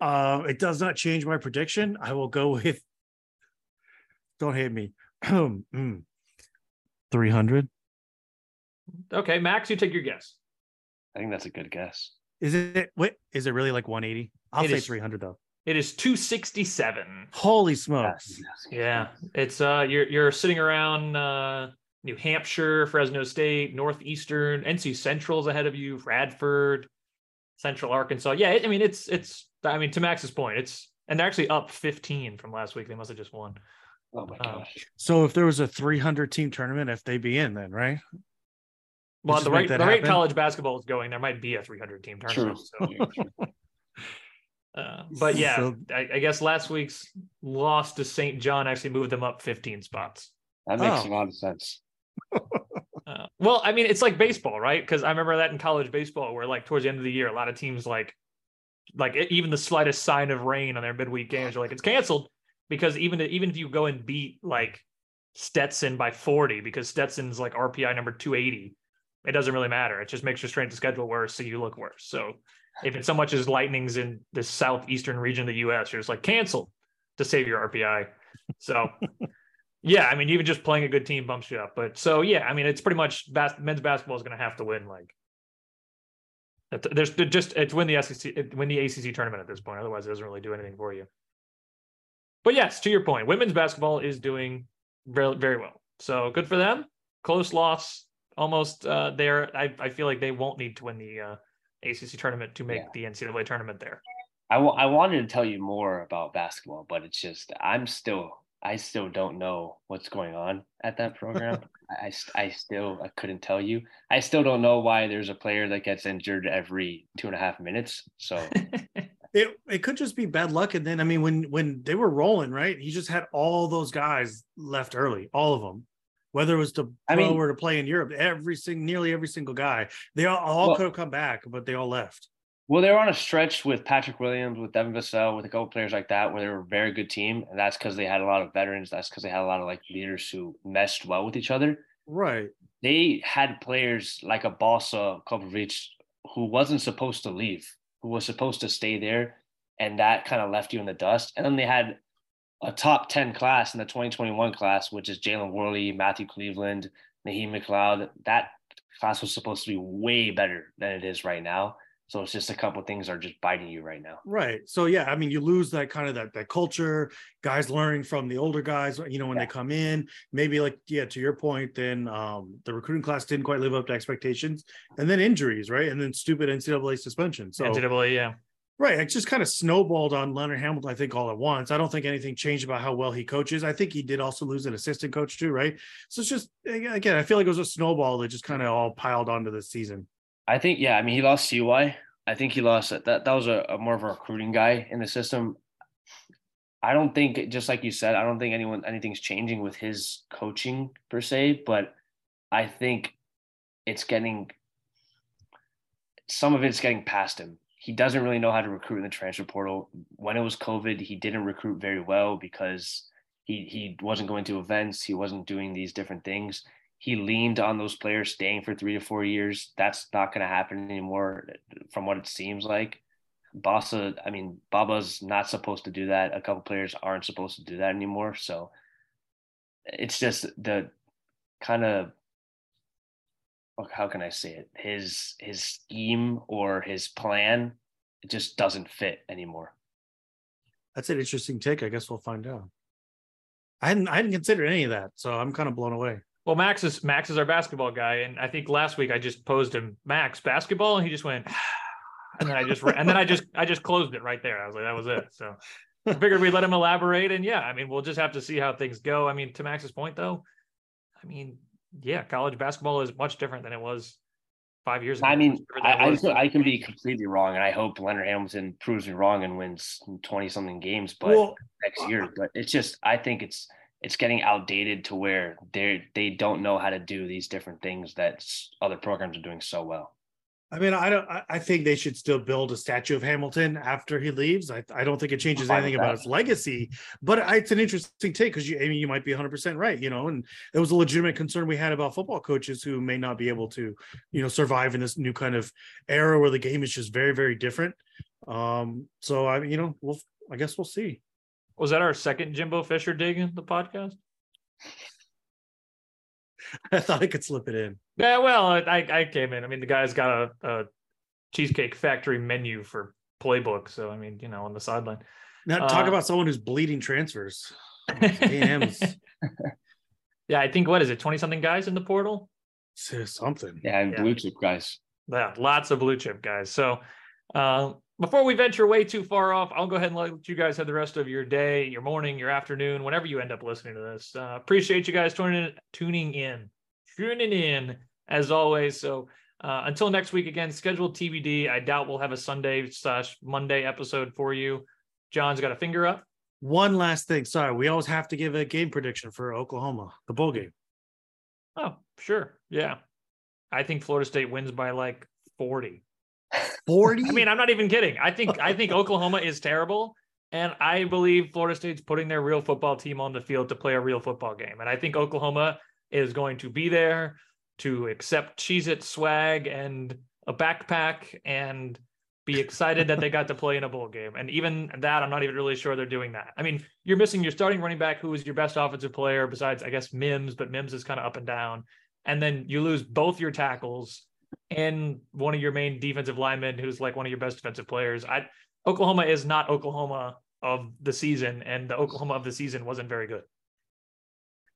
Uh, it does not change my prediction. I will go with don't hate me. Mm. 300. Okay, Max, you take your guess. I think that's a good guess. Is it wait, is it really like 180? I'll It say is- 300 though. It is 267. Holy smokes. Yeah. It's uh you're you're sitting around uh New Hampshire, Fresno State, Northeastern, NC Central's ahead of you, Radford, Central Arkansas. Yeah, it, I mean it's it's I mean to Max's point, it's and they're actually up 15 from last week. They must have just won. Oh my Uh, gosh. So if there was a 300 team tournament, if they be in then, right? Well, the just make rate the rate happen. college basketball is going, there might be a 300 team tournament. True. So, uh, but yeah, So- I, I guess last week's loss to St. John actually moved them up 15 spots. That makes Oh. a lot of sense. Uh, well, I mean, it's like baseball, right? Because I remember that in college baseball, where like towards the end of the year, a lot of teams like, like even the slightest sign of rain on their midweek games are like it's canceled because even even if you go and beat like Stetson by 40 because Stetson's like RPI number 280, it doesn't really matter. It just makes your strength of schedule worse, so you look worse. So if it's so much as lightnings in the southeastern region of the U.S., you're just like canceled to save your RPI. So. Yeah, I mean, even just playing a good team bumps you up. But so yeah, I mean, it's pretty much bas- men's basketball is going to have to win. Like, there's just it's win the SEC, win the ACC tournament at this point. Otherwise, it doesn't really do anything for you. But yes, to your point, women's basketball is doing very very well. So good for them. Close loss, almost uh, there. I I feel like they won't need to win the uh, ACC tournament to make the NCAA tournament there. I I wanted to tell you more about basketball, but it's just I'm still I still don't know what's going on at that program. I, I I still I couldn't tell you. I still don't know why there's a player that gets injured every two and a half minutes. So It it could just be bad luck. And then I mean, when when they were rolling, right? He just had all those guys left early, all of them. Whether it was to I mean- or to play in Europe, every single nearly every single guy, they all, all Well- could have come back, but they all left. well, they were on a stretch with Patrick Williams, with Devin Vassell, with a couple players like that, where they were a very good team, and that's because they had a lot of veterans. That's because they had a lot of like leaders who meshed well with each other. Right. they had players like a Balsa uh, Koprivica who wasn't supposed to leave, who was supposed to stay there, and that kind of left you in the dust. And then they had a top 10 class in the 2021 class, which is Jalen Warley, Matthew Cleveland, Naheem McLeod. That class was supposed to be way better than it is right now. So it's just a couple things are just biting you right now. Right. So yeah, I mean, you lose that kind of that that culture, guys learning from the older guys, you know, when they come in, maybe like, yeah, to your point, then um the recruiting class didn't quite live up to expectations, and then injuries, right? And then stupid NCAA suspension. So NCAA, yeah. Right. It just kind of snowballed on Leonard Hamilton, I think, all at once. I don't think anything changed about how well he coaches. I think he did also lose an assistant coach too, right? So it's just again, I feel like it was a snowball that just kind of all piled onto the season. I think, yeah, I mean, he lost CY I think he lost that. That, was a, a more of a recruiting guy in the system. I don't think, just like you said, I don't think anyone anything's changing with his coaching per se, but I think it's getting some of it's getting past him. He doesn't really know how to recruit in the transfer portal. When it was COVID, he didn't recruit very well because he he wasn't going to events, he wasn't doing these different things. He leaned on those players staying for three to four years. That's not going to happen anymore, from what it seems like. Bassa, I mean, Baba's not supposed to do that. A couple players aren't supposed to do that anymore. So it's just the kind of how can I say it? His his scheme or his plan it just doesn't fit anymore. That's an interesting take. I guess we'll find out. I hadn't I hadn't considered any of that, so I'm kind of blown away. Well, Max is Max is our basketball guy, and I think last week I just posed him Max basketball, and he just went, and then I just and then I just I just closed it right there. I was like, that was it. So I figured we'd let him elaborate, and yeah, I mean, we'll just have to see how things go. I mean, to Max's point though, I mean, yeah, college basketball is much different than it was five years ago. I mean, I, I, I, can be completely wrong, and I hope Leonard Hamilton proves me wrong and wins twenty something games, but well, next year. But it's just, I think it's it's getting outdated to where they they don't know how to do these different things that other programs are doing so well. I mean, I don't. I think they should still build a statue of Hamilton after he leaves. I, I don't think it changes anything about his legacy, but it's an interesting take because you, I mean, you might be 100 percent right. You know, and it was a legitimate concern we had about football coaches who may not be able to, you know, survive in this new kind of era where the game is just very, very different. Um, so I, you know, we'll. I guess we'll see. Was that our second Jimbo Fisher dig in the podcast? I thought I could slip it in. Yeah, well, I I came in. I mean, the guy's got a, a cheesecake factory menu for playbook, so I mean, you know, on the sideline. Now, talk uh, about someone who's bleeding transfers. yeah, I think what is it, twenty something guys in the portal? Something. Yeah, and yeah. blue chip guys. Yeah, lots of blue chip guys. So, uh, before we venture way too far off, I'll go ahead and let you guys have the rest of your day, your morning, your afternoon, whenever you end up listening to this. Uh, appreciate you guys tuning in, tuning in, tuning in as always. So uh, until next week, again, scheduled TBD. I doubt we'll have a Sunday slash Monday episode for you. John's got a finger up. One last thing. Sorry, we always have to give a game prediction for Oklahoma, the bowl game. Oh, sure. Yeah. I think Florida State wins by like 40. 40? I mean, I'm not even kidding. I think I think Oklahoma is terrible. And I believe Florida State's putting their real football team on the field to play a real football game. And I think Oklahoma is going to be there to accept Cheez It swag and a backpack and be excited that they got to play in a bowl game. And even that, I'm not even really sure they're doing that. I mean, you're missing your starting running back, who is your best offensive player besides, I guess, Mims, but Mims is kind of up and down. And then you lose both your tackles and one of your main defensive linemen who's like one of your best defensive players. I Oklahoma is not Oklahoma of the season, and the Oklahoma of the season wasn't very good.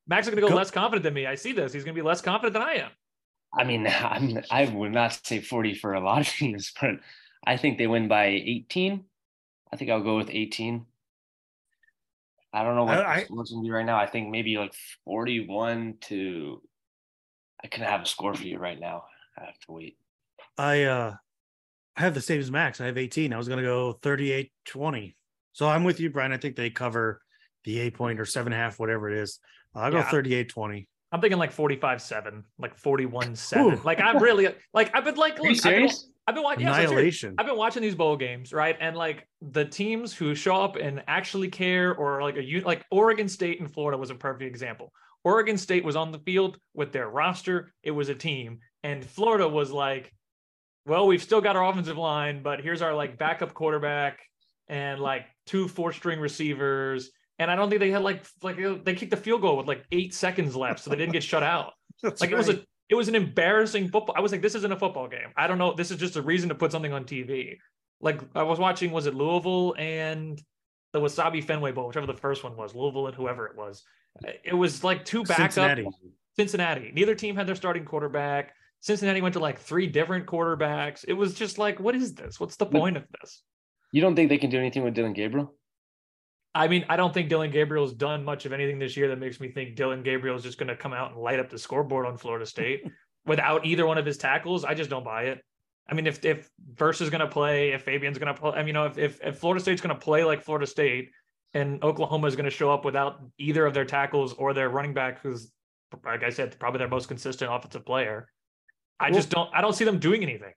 Max is going to go, go, less confident than me. I see this. He's going to be less confident than I am. I mean, I'm, I would not say 40 for a lot of teams, but I think they win by 18. I think I'll go with 18. I don't know what I, what's going to be right now. I think maybe like 41 to. I can have a score for you right now. I have to wait. I uh I have the same as Max. I have 18. I was gonna go 38 20. So I'm with you, Brian. I think they cover the eight point or seven half, whatever it is. I'll yeah. go 38 20. I'm thinking like 45 7, like 41 7. Like I'm really like I've been like look, I've been, I've been watching annihilation. I've been watching these bowl games, right? And like the teams who show up and actually care, or like a like Oregon State and Florida was a perfect example. Oregon State was on the field with their roster. It was a team. And Florida was like, well, we've still got our offensive line, but here's our like backup quarterback and like two four string receivers. And I don't think they had like like they kicked the field goal with like eight seconds left, so they didn't get shut out. That's like right. it was a it was an embarrassing football. I was like, this isn't a football game. I don't know. This is just a reason to put something on TV. Like I was watching, was it Louisville and the Wasabi Fenway Bowl, whichever the first one was, Louisville and whoever it was. It was like two backup Cincinnati. Cincinnati. Neither team had their starting quarterback. Cincinnati went to like three different quarterbacks. It was just like, what is this? What's the point of this? You don't think they can do anything with Dillon Gabriel? I mean, I don't think Dillon Gabriel's done much of anything this year that makes me think Dillon Gabriel is just going to come out and light up the scoreboard on Florida State without either one of his tackles. I just don't buy it. I mean, if if Verse is going to play, if Fabian's going to play, I mean, you know, if, if if Florida State's going to play like Florida State, and Oklahoma is going to show up without either of their tackles or their running back, who's like I said, probably their most consistent offensive player. I well, just don't. I don't see them doing anything.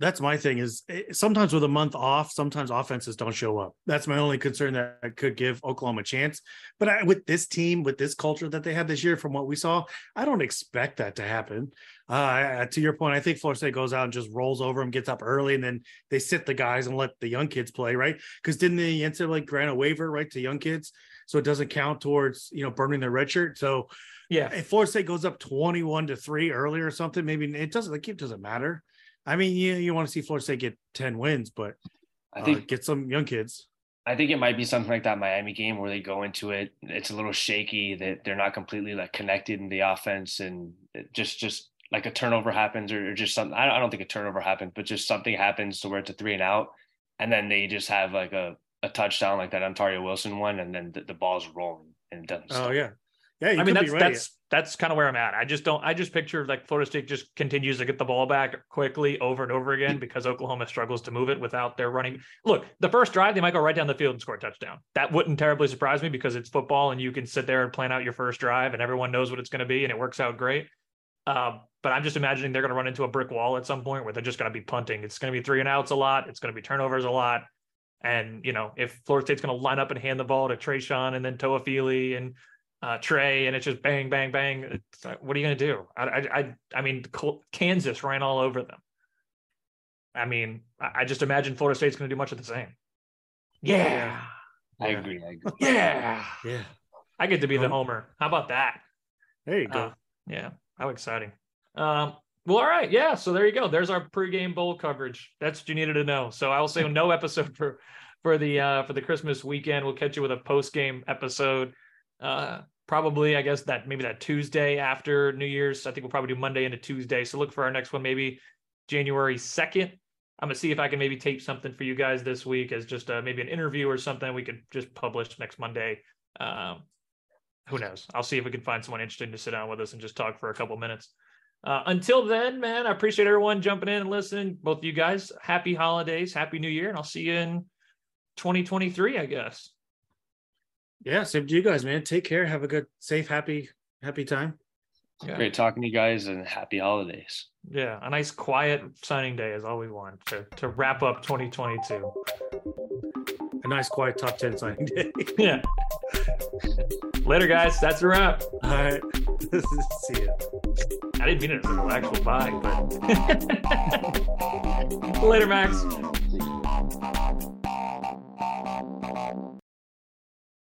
That's my thing is eh, sometimes with a month off sometimes offenses don't show up. That's my only concern that I could give oklahoma a chance. But I, with this team with this culture that they had this year from what we saw i don't expect that to happen. Uh, to your point i think florida state goes out and just rolls over them gets up early and then they sit the guys and let the young kids play right? Because didn't they the ncaa grant a waiver right to young kids? So it doesn't count towards you know burning their red shirt. So yeah if florida state goes up 21 to 3 early or something maybe it doesn't like it doesn't matter I mean, you you want to see Florida State get ten wins, but I think uh, get some young kids. I think it might be something like that Miami game where they go into it. It's a little shaky that they're not completely like connected in the offense, and just just like a turnover happens or, or just something. I don't think a turnover happened, but just something happens to where it's a three and out, and then they just have like a, a touchdown like that Ontaria Wilson one, and then the, the ball's rolling and it doesn't. Oh yeah, yeah, I mean that's that's that's kind of where I'm at. I just don't. I just picture like Florida State just continues to get the ball back quickly over and over again because Oklahoma struggles to move it without their running. Look, the first drive they might go right down the field and score a touchdown. That wouldn't terribly surprise me because it's football and you can sit there and plan out your first drive and everyone knows what it's going to be and it works out great. Um, but I'm just imagining they're going to run into a brick wall at some point where they're just going to be punting. It's going to be three and outs a lot. It's going to be turnovers a lot. And you know, if Florida State's going to line up and hand the ball to Treshaun and then Toafili and uh, Trey, and it's just bang, bang, bang. Like, what are you going to do? I, I, I mean, Kansas ran all over them. I mean, I just imagine Florida State's going to do much of the same. Yeah, I agree. I agree. Yeah, yeah. I get to be the homer. How about that? There you go. Uh, yeah, how exciting. Um, well, all right, yeah. So there you go. There's our pregame bowl coverage. That's what you needed to know. So I will say no episode for for the uh, for the Christmas weekend. We'll catch you with a post game episode. Uh, probably I guess that maybe that Tuesday after New Year's. I think we'll probably do Monday into Tuesday. So look for our next one, maybe January 2nd. I'm gonna see if I can maybe tape something for you guys this week as just uh, maybe an interview or something we could just publish next Monday. Um, who knows? I'll see if we can find someone interesting to sit down with us and just talk for a couple minutes. Uh, until then, man, I appreciate everyone jumping in and listening. Both of you guys, happy holidays, happy new year, and I'll see you in 2023, I guess. Yeah, same to you guys, man. Take care. Have a good, safe, happy, happy time. Yeah. Great talking to you guys and happy holidays. Yeah, a nice quiet signing day is all we want to, to wrap up 2022. A nice quiet top 10 signing day. yeah. Later, guys. That's a wrap. All right. See ya. I didn't mean it as an actual bye, but later, Max.